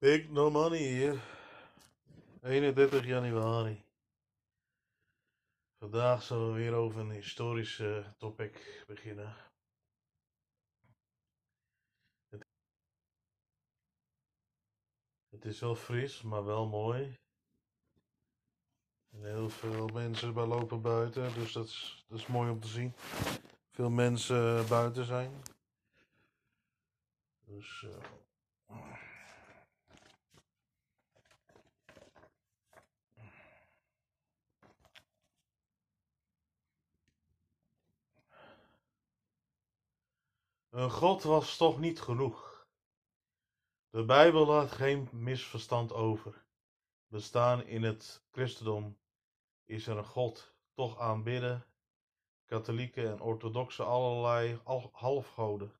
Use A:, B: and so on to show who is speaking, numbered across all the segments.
A: Big No Money hier. 31 januari. Vandaag zullen we weer over een historische topic beginnen. Het, is wel fris, maar wel mooi. En heel veel mensen lopen buiten, dus dat is, dat is mooi om te zien. Veel mensen buiten zijn. Dus. Uh, Een God was toch niet genoeg. De Bijbel laat geen misverstand over. Bestaan in het christendom is er een God, toch aanbidden, katholieken en orthodoxen allerlei halfgoden.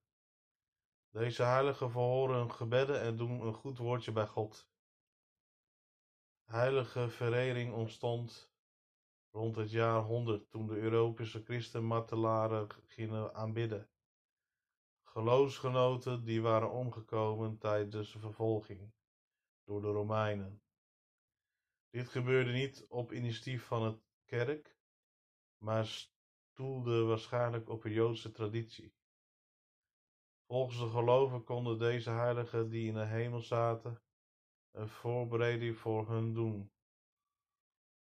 A: Deze heiligen verhoren hun gebedden en doen een goed woordje bij God. Heilige verering ontstond rond het jaar 100 toen de Europese christenmartelaren gingen aanbidden geloofsgenoten die waren omgekomen tijdens de vervolging door de Romeinen. Dit gebeurde niet op initiatief van het kerk, maar stoelde waarschijnlijk op een Joodse traditie. Volgens de geloven konden deze heiligen die in de hemel zaten een voorbereiding voor hun doen.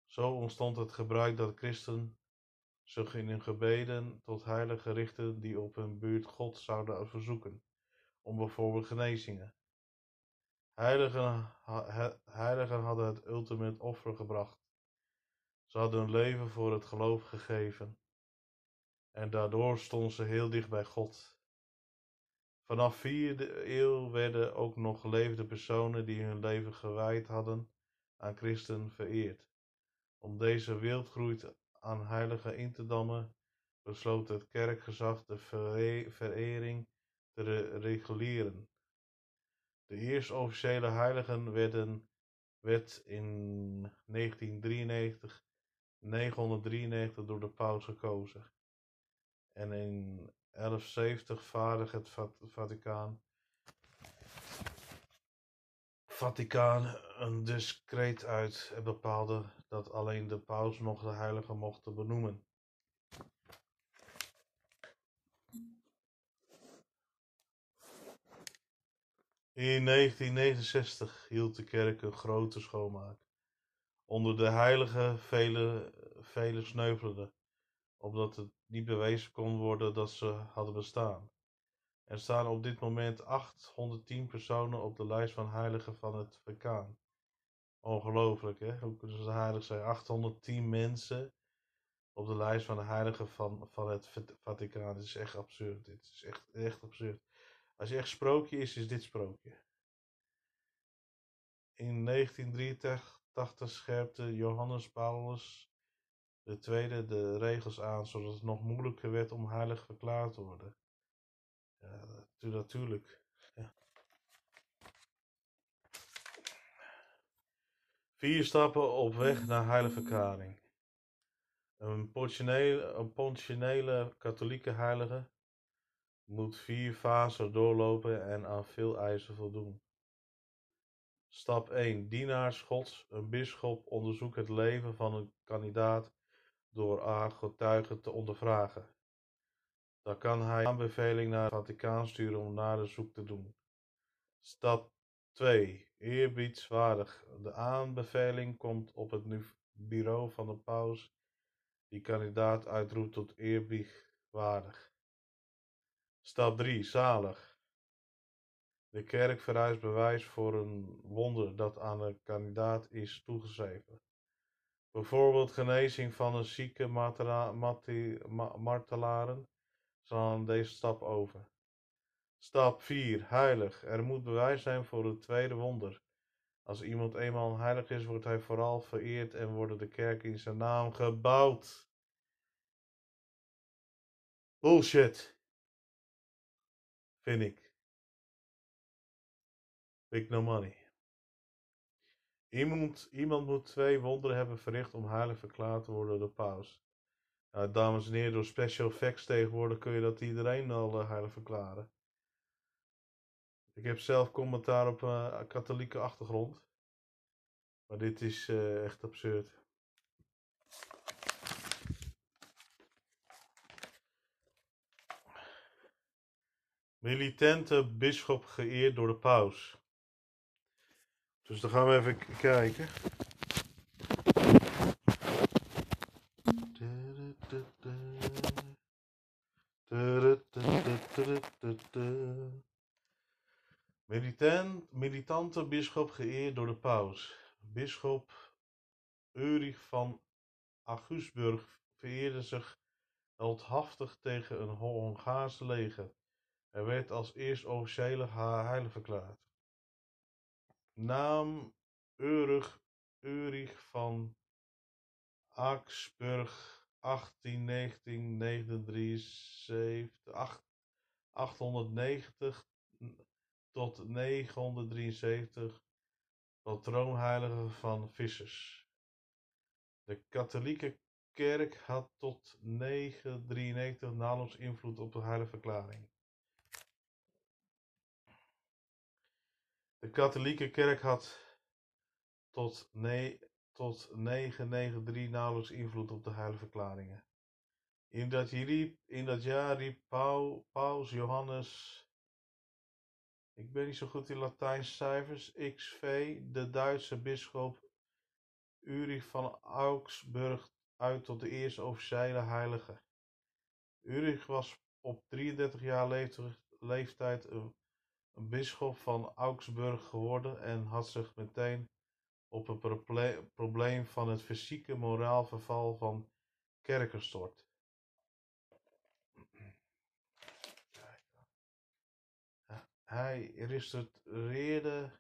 A: Zo ontstond het gebruik dat christen in hun gebeden tot heiligen richten die op hun buurt God zouden verzoeken, om bijvoorbeeld genezingen. Heiligen, hadden het ultimate offer gebracht. Ze hadden hun leven voor het geloof gegeven. En daardoor stonden ze heel dicht bij God. Vanaf vierde eeuw werden ook nog geleefde personen die hun leven gewijd hadden aan Christen vereerd. Om deze wildgroei aan heiligen in te dammen, besloot het kerkgezag de verering te reguleren. De eerste officiële heiligen werden, werd in 1993, 993 door de paus gekozen. En in 1170 vaardigde het Vaticaan Vaticaan een decreet uit en bepaalde dat alleen de paus nog de heilige mocht benoemen. In 1969 hield de kerk een grote schoonmaak. Onder de heiligen vele, vele sneuvelden, omdat het niet bewezen kon worden dat ze hadden bestaan. Er staan op dit moment 810 personen op de lijst van heiligen van het Vaticaan. Ongelooflijk, hè? Hoe kunnen ze heilig zijn? 810 mensen op de lijst van de heiligen van, van het Vaticaan. Dit is echt absurd. Dit is echt, echt absurd. Als je echt sprookje is, is dit sprookje. In 1983 scherpte Johannes Paulus II de regels aan, zodat het nog moeilijker werd om heilig verklaard te worden. Ja, natuurlijk. Vier stappen op weg naar heilige verklaring. Een pontiënele, katholieke heilige moet vier fasen doorlopen en aan veel eisen voldoen. Stap 1. Dienaars Gods. Een bisschop onderzoekt het leven van een kandidaat door getuigen te ondervragen. Dan kan hij aanbeveling naar het Vaticaan sturen om naderzoek te doen. Stap 2. Eerbiedswaardig. De aanbeveling komt op het bureau van de paus, die kandidaat uitroept tot eerbiedwaardig. Stap 3. Zalig. De kerk vereist bewijs voor een wonder dat aan de kandidaat is toegeschreven. Bijvoorbeeld genezing van een zieke martelaren slaan deze stap over. Stap 4. Heilig. Er moet bewijs zijn voor het tweede wonder. Als iemand eenmaal heilig is, wordt hij vooral vereerd en worden de kerken in zijn naam gebouwd. Bullshit. Vind ik. Big no money. Iemand, iemand moet twee wonderen hebben verricht om heilig verklaard te worden door de paus. Nou, dames en heren, door special effects tegenwoordig kun je dat iedereen al uh, heilig verklaren. Ik heb zelf commentaar op een katholieke achtergrond. Maar dit is uh, echt absurd. Militante bisschop geëerd door de paus. Dus dan gaan we even kijken. Militant, militante bisschop geëerd door de paus. Bisschop Ulrich van Augusburg vereerde zich heldhaftig tegen een Hongaarse leger. Hij werd als eerst officiële heilig verklaard. Naam Ulrich, van Augsburg 1819 1973 890 tot 973 patroonheilige van vissers. De katholieke kerk had tot 993 nauwelijks invloed op de heilige verklaring. De katholieke kerk had tot, ne tot 993 nauwelijks invloed op de heilige verklaringen. In dat, in dat jaar riep Paus Johannes ik ben niet zo goed in Latijnse cijfers. XV, de Duitse bisschop Ulrich van Augsburg uit tot de eerste officiële heilige. Ulrich was op 33 jaar leeftijd een, bisschop van Augsburg geworden en had zich meteen op het probleem van het fysieke moraalverval van kerken gestort. Hij restaureerde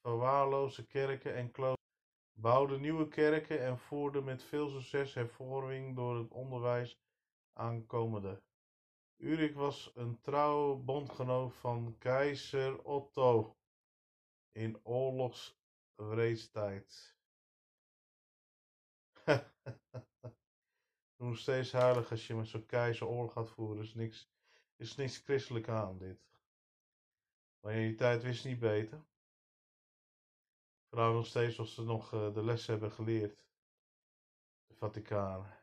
A: verwaarloosde kerken en kloosters, bouwde nieuwe kerken en voerde met veel succes hervorming door het onderwijs aankomende. Ulrich was een trouw bondgenoot van keizer Otto in oorlogswreedstijd. Nog steeds heilig als je met zo'n keizer oorlog gaat voeren. is niks is niks christelijk aan dit. Maar in die tijd wist niet beter. Vrouwen nog steeds als ze nog uh, de les hebben geleerd. De Vaticaan.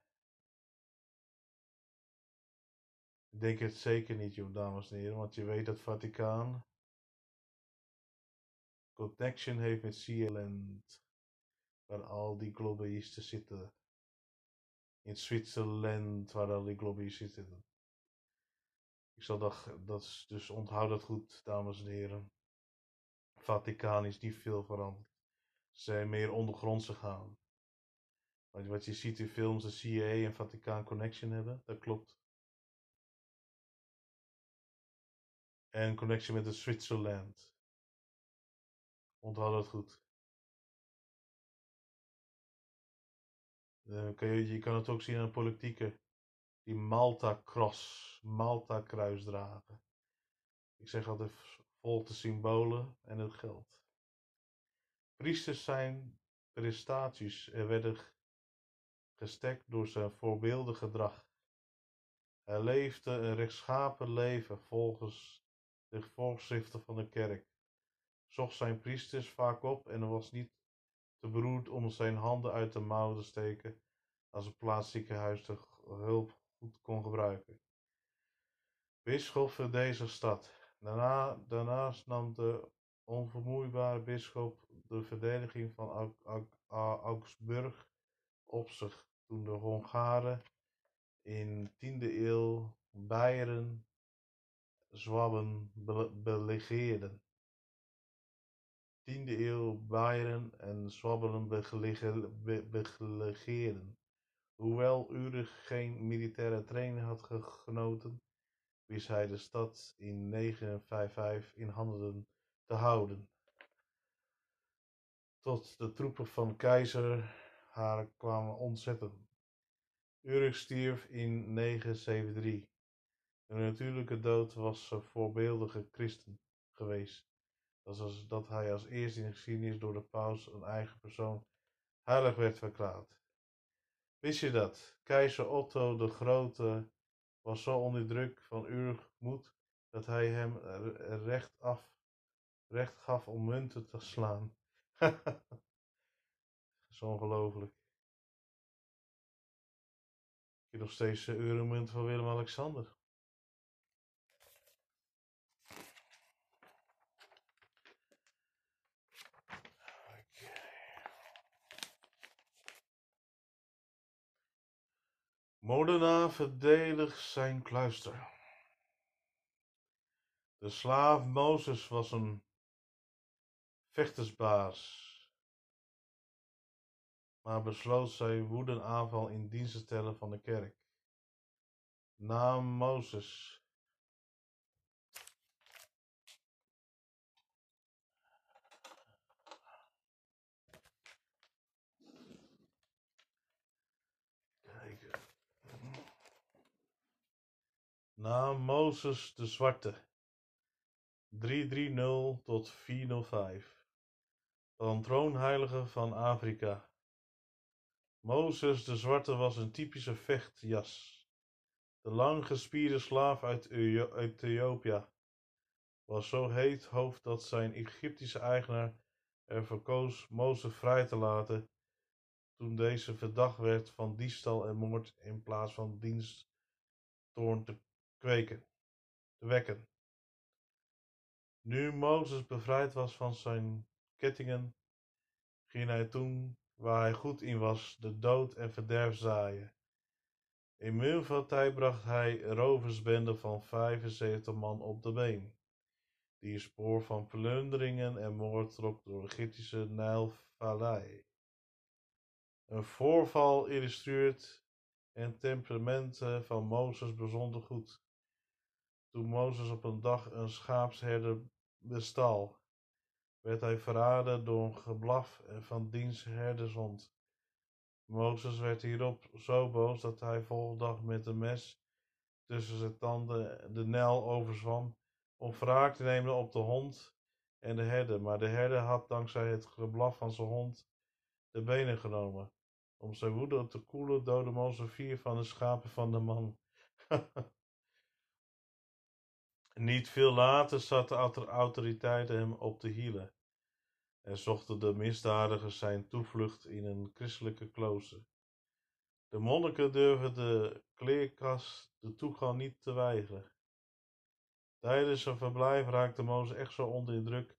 A: Ik denk het zeker niet, joh, dames en heren, want je weet dat Vaticaan connection heeft met Sierland, waar al die globalisten zitten. In Zwitserland, waar al die globalisten zitten. Ik zal dat, dat dus onthoud dat goed, dames en heren. Vaticaan is niet veel veranderd. Ze zijn meer ondergronds gegaan. Wat je ziet in films, de CIA en Vaticaan connection hebben, dat klopt. En connection met de Zwitserland. Onthoud dat goed. Uh, kan je, je kan het ook zien aan de politieke die Malta Cross, Malta kruis dragen. Ik zeg altijd vol de symbolen en het geld. Priesters zijn prestaties en werden gestekt door zijn voorbeeldig gedrag. Hij leefde een rechtschapen leven volgens de voorschriften van de kerk, zocht zijn priesters vaak op en was niet te beroerd om zijn handen uit de mouw te steken als een plaatselijke de hulp kon gebruiken. Bisschop van deze stad. Daarna, daarnaast nam de onvermoeibare bisschop de verdediging van Augsburg op zich toen de Hongaren in 10e eeuw Beieren Zwabben belegeerden. 10e eeuw Beieren en Zwabben belegeerden. Hoewel Ulrich geen militaire training had genoten, wist hij de stad in 955 in handen te houden. Tot de troepen van keizer haar kwamen ontzetten. Ulrich stierf in 973. De natuurlijke dood was een voorbeeldige christen geweest. Dat dat hij als eerste in de geschiedenis door de paus een eigen persoon heilig werd verklaard. Wist je dat? Keizer Otto de Grote was zo onder druk van moed dat hij hem recht, af, recht gaf om munten te slaan. Dat is ongelooflijk. Ik heb nog steeds de euromunt van Willem-Alexander. Modena verdedigt zijn kluister. De slaaf Mozes was een vechtersbaas, maar besloot zijn woedenaanval in dienst te stellen van de kerk. Naam Mozes. Kijken. Naam Mozes de Zwarte. 330 tot 405. Van troonheilige van Afrika. Mozes de Zwarte was een typische vechtjas. De lang gespierde slaaf uit Ethiopië was zo heet hoofd dat zijn Egyptische eigenaar ervoor koos Mozes vrij te laten toen deze verdacht werd van diefstal en moord in plaats van diensttoorn te kweken, te wekken. Nu Mozes bevrijd was van zijn kettingen, ging hij toen, waar hij goed in was, de dood en verderf zaaien. In Milvatij bracht hij roversbende van 75 man op de been, die een spoor van plunderingen en moord trok door de Egyptische Nijlvallei. Een voorval illustreert en temperamenten van Mozes bijzonder goed. Toen Mozes op een dag een schaapsherder bestal, werd hij verraden door een geblaf van diens herdershond. Mozes werd hierop zo boos dat hij volgende dag met een mes tussen zijn tanden de Nijl overzwam om wraak te nemen op de hond en de herder. Maar de herder had dankzij het geblaf van zijn hond de benen genomen. Om zijn woede te koelen doodde Mozes vier van de schapen van de man. Niet veel later zaten de autoriteiten hem op de hielen en zochten de misdadigers zijn toevlucht in een christelijke klooster. De monniken durfden de kleerkast de toegang niet te weigeren. Tijdens zijn verblijf raakte Mozes echt zo onder de druk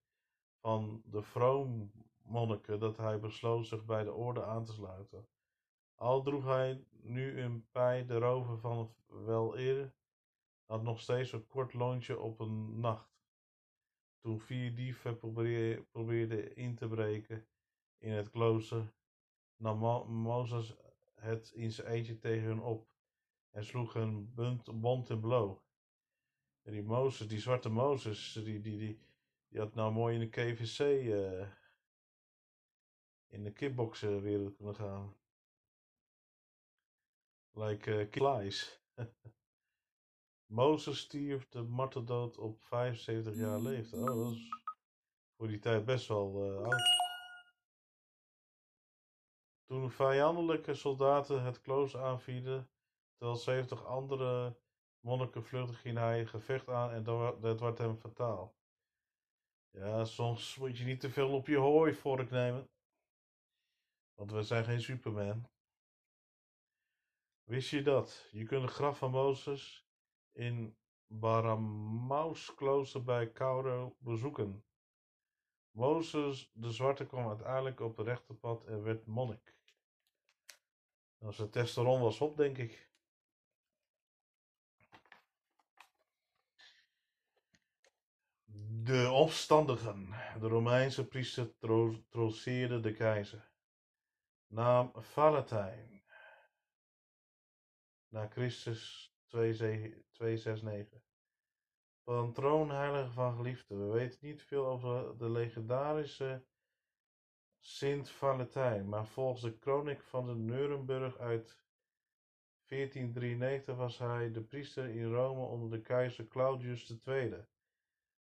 A: van de vroom monniken dat hij besloot zich bij de orde aan te sluiten. Al droeg hij nu een pij de rover van wel eerder, had nog steeds een kort loontje op een nacht. Toen vier dieven probeerden in te breken in het klooster, nam Mozes het in zijn eentje tegen hen op en sloeg hun bond in blow. En die Mozes, die zwarte Mozes, die, die, die, die had nou mooi in de KVC, uh, in de kickboxen wereld kunnen gaan. Like uh, Mozes stierf de marteldood op 75 jaar leeftijd. Oh, dat is voor die tijd best wel uh, oud. Toen vijandelijke soldaten het klooster aanvielen, terwijl 70 andere monniken vluchtten, ging hij gevecht aan en dat werd hem fataal. Ja, soms moet je niet te veel op je hooi vork nemen. Want we zijn geen Superman. Wist je dat? Je kunt het graf van Mozes in Baramaus-klooster bij Cairo bezoeken. Mozes de Zwarte kwam uiteindelijk op het rechte pad en werd monnik. Nou, zijn testosteron was op, denk ik. De opstandigen. De Romeinse priester troceerde de keizer. Naam Valentijn. Na Christus 269. Van troonheilige van geliefde. We weten niet veel over de legendarische Sint Valentijn, maar volgens de kroniek van de Nuremberg uit 1493 was hij de priester in Rome onder de keizer Claudius II.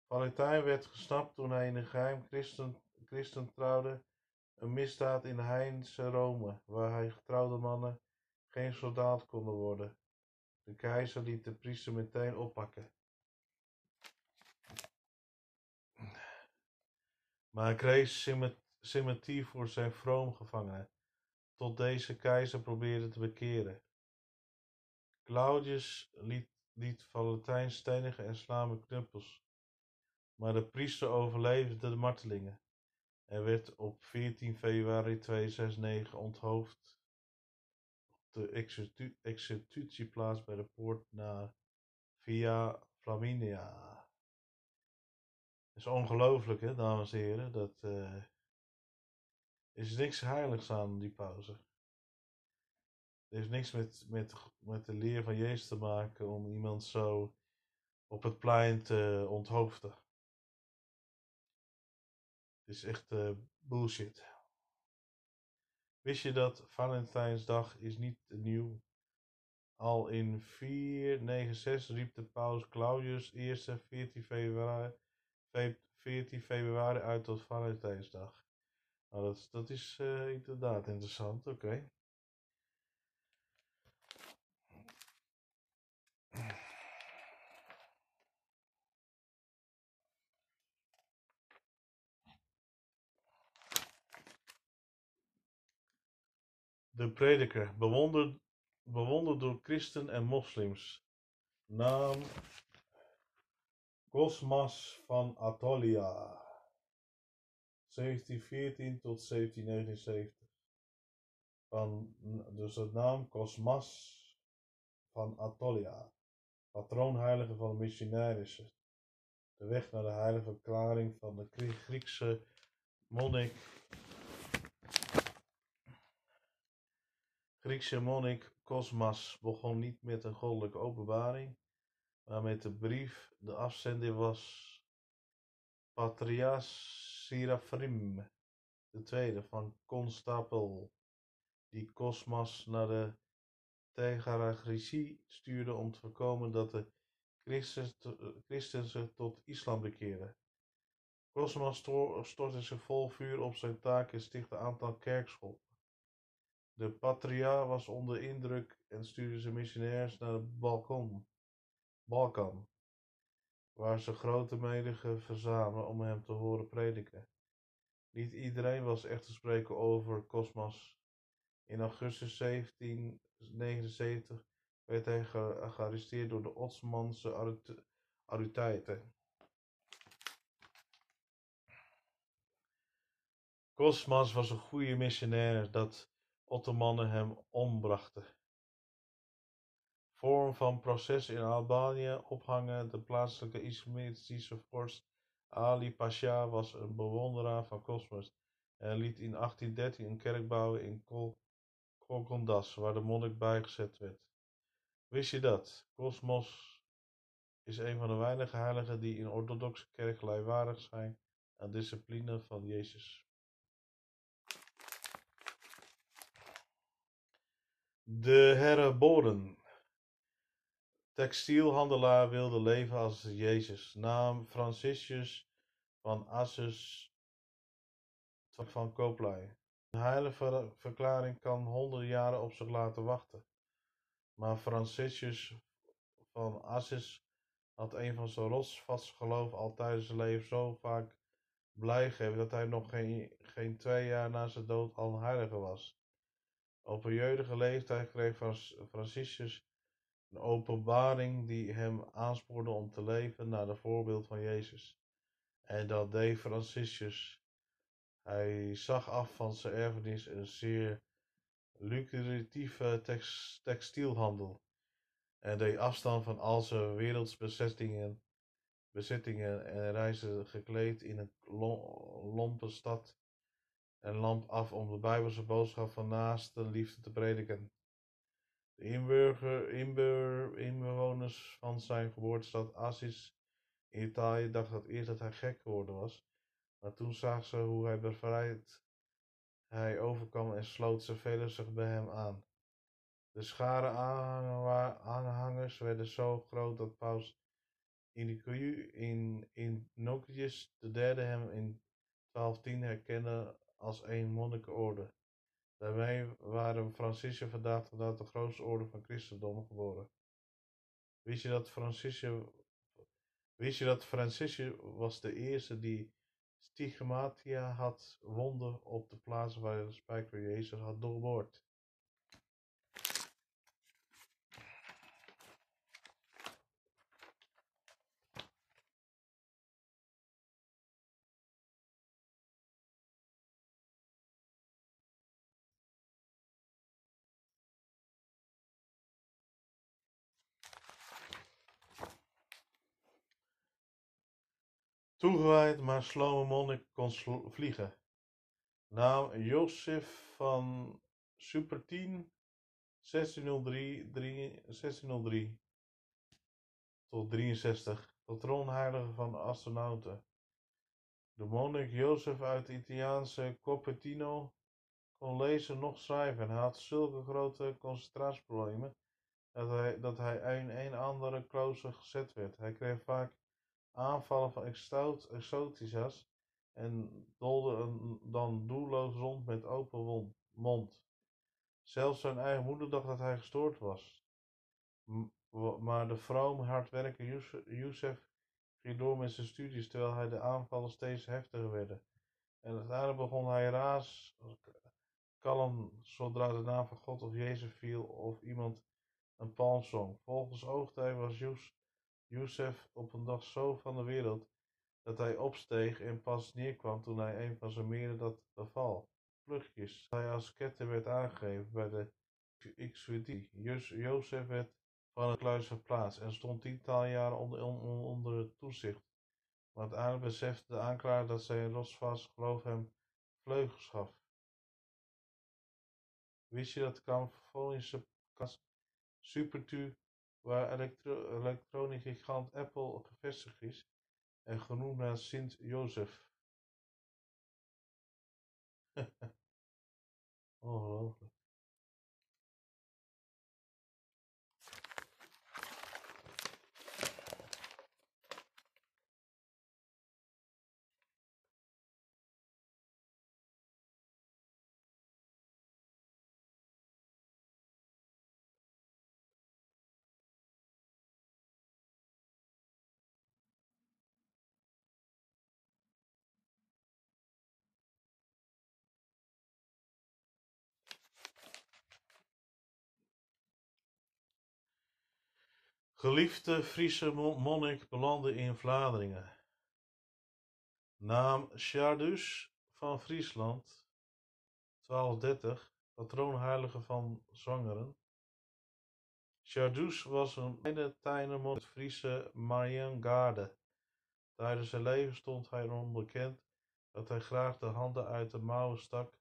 A: Valentijn werd gesnapt toen hij in een geheim christen, christen trouwde, een misdaad in Heinse Rome, waar hij getrouwde mannen geen soldaat konden worden. De keizer liet de priester meteen oppakken. Maar ik kreeg sympathie voor zijn vroom gevangenen, tot deze keizer probeerde te bekeren. Claudius liet, liet Valentijn stenigen en slaan met knuppels. Maar de priester overleefde de martelingen en werd op 14 februari 269 onthoofd de executieplaats bij de poort naar Via Flaminia. Het is ongelooflijk, hè, dames en heren. Dat uh, is niks heiligs aan die pauze. Er is niks met, met, met de leer van Jezus te maken om iemand zo op het plein te onthoofden. Het is echt uh, bullshit. Wist je dat Valentijnsdag is niet nieuw? Al in 496 riep de paus Claudius I 14 februari, 14 februari uit tot Valentijnsdag. Nou, dat, dat is uh, inderdaad interessant, oké. De prediker, bewonderd, bewonderd door christen en moslims. Naam Cosmas van Atolia. 1714 tot 1779. Van, dus het naam Cosmas van Atolia, patroonheilige van de missionarissen. De weg naar de heilige verklaring van de Griekse monnik Griekse monnik Cosmas begon niet met een goddelijke openbaring, maar met de brief. De afzender was Patrias de tweede van Constapel, die Cosmas naar de Tegaragrisi stuurde om te voorkomen dat de christenen zich tot islam bekeerden. Cosmas stortte zich vol vuur op zijn taak en stichtte een aantal kerkscholen. De Patria was onder indruk en stuurde zijn missionairs naar de Balkan, waar ze grote menigte verzamelden om hem te horen prediken. Niet iedereen was echt te spreken over Cosmas. In augustus 1779 werd hij gearresteerd door de Ottomaanse autoriteiten. Cosmas was een goede missionair dat Ottomanen hem ombrachten. Vorm van proces in Albanië ophangen De plaatselijke islamitische vorst Ali Pasha was een bewonderaar van Cosmos en liet in 1813 een kerk bouwen in Kolkondas, waar de monnik bijgezet werd. Wist je dat? Cosmos is een van de weinige heiligen die in orthodoxe kerk gelijkwaardig zijn aan discipline van Jezus. De herreboren. Textielhandelaar wilde leven als Jezus. Naam Franciscus van Assus van Kooplui. Een heilige verklaring kan honderden jaren op zich laten wachten. Maar Franciscus van Assis had een van zijn rotsvast geloof al tijdens zijn leven zo vaak blij gegeven dat hij nog geen, geen twee jaar na zijn dood al een heilige was. Op een jeugdige leeftijd kreeg Franciscus een openbaring die hem aanspoorde om te leven naar het voorbeeld van Jezus. En dat deed Franciscus. Hij zag af van zijn erfenis een zeer lucratieve textielhandel en deed afstand van al zijn wereldsbezittingen bezittingen en reisde gekleed in een lompe stad en lamp af om de Bijbelse boodschap van naaste liefde te prediken. De inburger, inwoners van zijn geboortestad Assis in Italië dachten dat eerst dat hij gek geworden was, maar toen zagen ze hoe hij bevrijd hij overkwam en sloot ze velen zich bij hem aan. De schare aanhangers werden zo groot dat paus in, in Nokius de derde hem in 1210 herkende als een monnikenorde. Daarmee waren Franciscus vandaag de de grootste orde van christendom geboren. Wist je dat Franciscus, je dat was de eerste die stigmatia had wonden op de plaats waar de spijker Jezus had doorboord. Toegewijd, maar slome monnik kon vliegen. Naam Josef van Supertien 1603, 1603 tot 63, patroonheilige van astronauten. De monnik Jozef uit het Italiaanse Cupertino kon lezen noch schrijven. Hij had zulke grote concentratieproblemen dat hij, dat hij in een andere klooster gezet werd. Hij kreeg vaak aanvallen van exotica's en dolde dan doelloos rond met open mond. Zelfs zijn eigen moeder dacht dat hij gestoord was. Maar de vrome, hardwerkende Youssef ging door met zijn studies terwijl hij de aanvallen steeds heftiger werden. En uiteindelijk begon hij raas, kalm zodra de naam van God of Jezus viel of iemand een palm zong. Volgens oogtij was Youssef op een dag zo van de wereld dat hij opsteeg en pas neerkwam toen hij een van zijn meren dat beval. Vluchtjes. Hij als ketter werd aangegeven bij de Xwidi. Jozef werd van het kluis verplaatst en stond tientallen jaren onder, onder toezicht. Maar uiteindelijk besefte de aanklager dat zijn rotsvast geloof hem vleugels gaf. Wist je dat de Californische Supertu, waar elektro elektronische gigant Apple gevestigd is, en genoemd naar Sint Jozef. Ongelooflijk. Geliefde Friese monnik belandde in Vlaanderen. Naam Sjardus van Friesland, 1230, patroonheilige van zwangeren. Sjardus was een kleine tijnermonnik uit Friese Mariengaarde. Tijdens zijn leven stond hij onbekend dat hij graag de handen uit de mouwen stak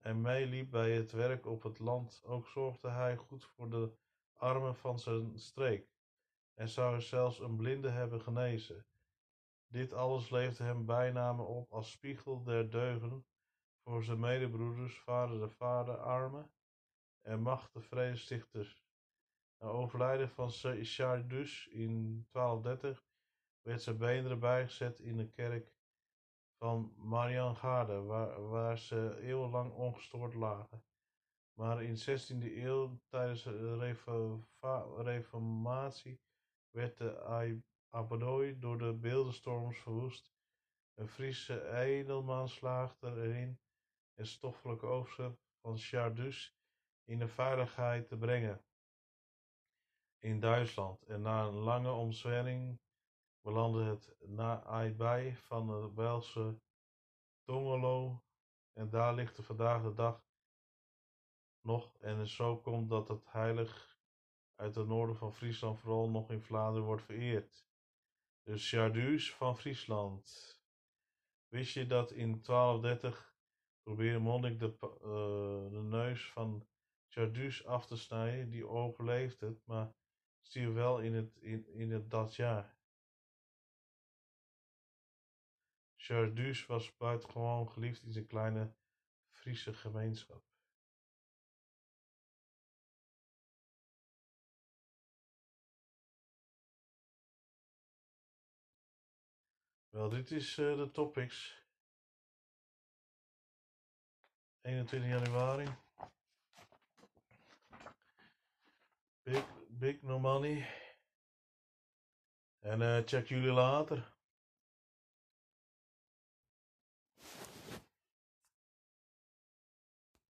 A: en meeliep bij het werk op het land. Ook zorgde hij goed voor de armen van zijn streek en zou zelfs een blinde hebben genezen. Dit alles leverde hem bijnamen op als spiegel der deugen voor zijn medebroeders, vader de vader, armen en macht de vredestichters. Na overlijden van Chardus in 1230 werd zijn beenderen bijgezet in de kerk van Mariangarde, waar, waar ze eeuwenlang ongestoord lagen. Maar in de 16e eeuw, tijdens de reformatie, werd de Abadoi door de beeldenstorms verwoest. Een Friese edelman slaagde erin het stoffelijke overschot van Chardus in de veiligheid te brengen in Duitsland. En na een lange omzwerving belandde het nabij van de Belse Tongelo. En daar ligt er vandaag de dag nog. En zo komt dat het heilig uit het noorden van Friesland vooral nog in Vlaanderen wordt vereerd. De Chardus van Friesland. Wist je dat in 1230 probeerde Monnik de, uh, de neus van Chardus af te snijden? Die overleefde het, maar stierf wel in het, in, in het dat jaar. Chardus was buitengewoon geliefd in zijn kleine Friese gemeenschap. Wel, dit is uh, de topics. 21 januari. Big, big no money. En uh, check jullie later.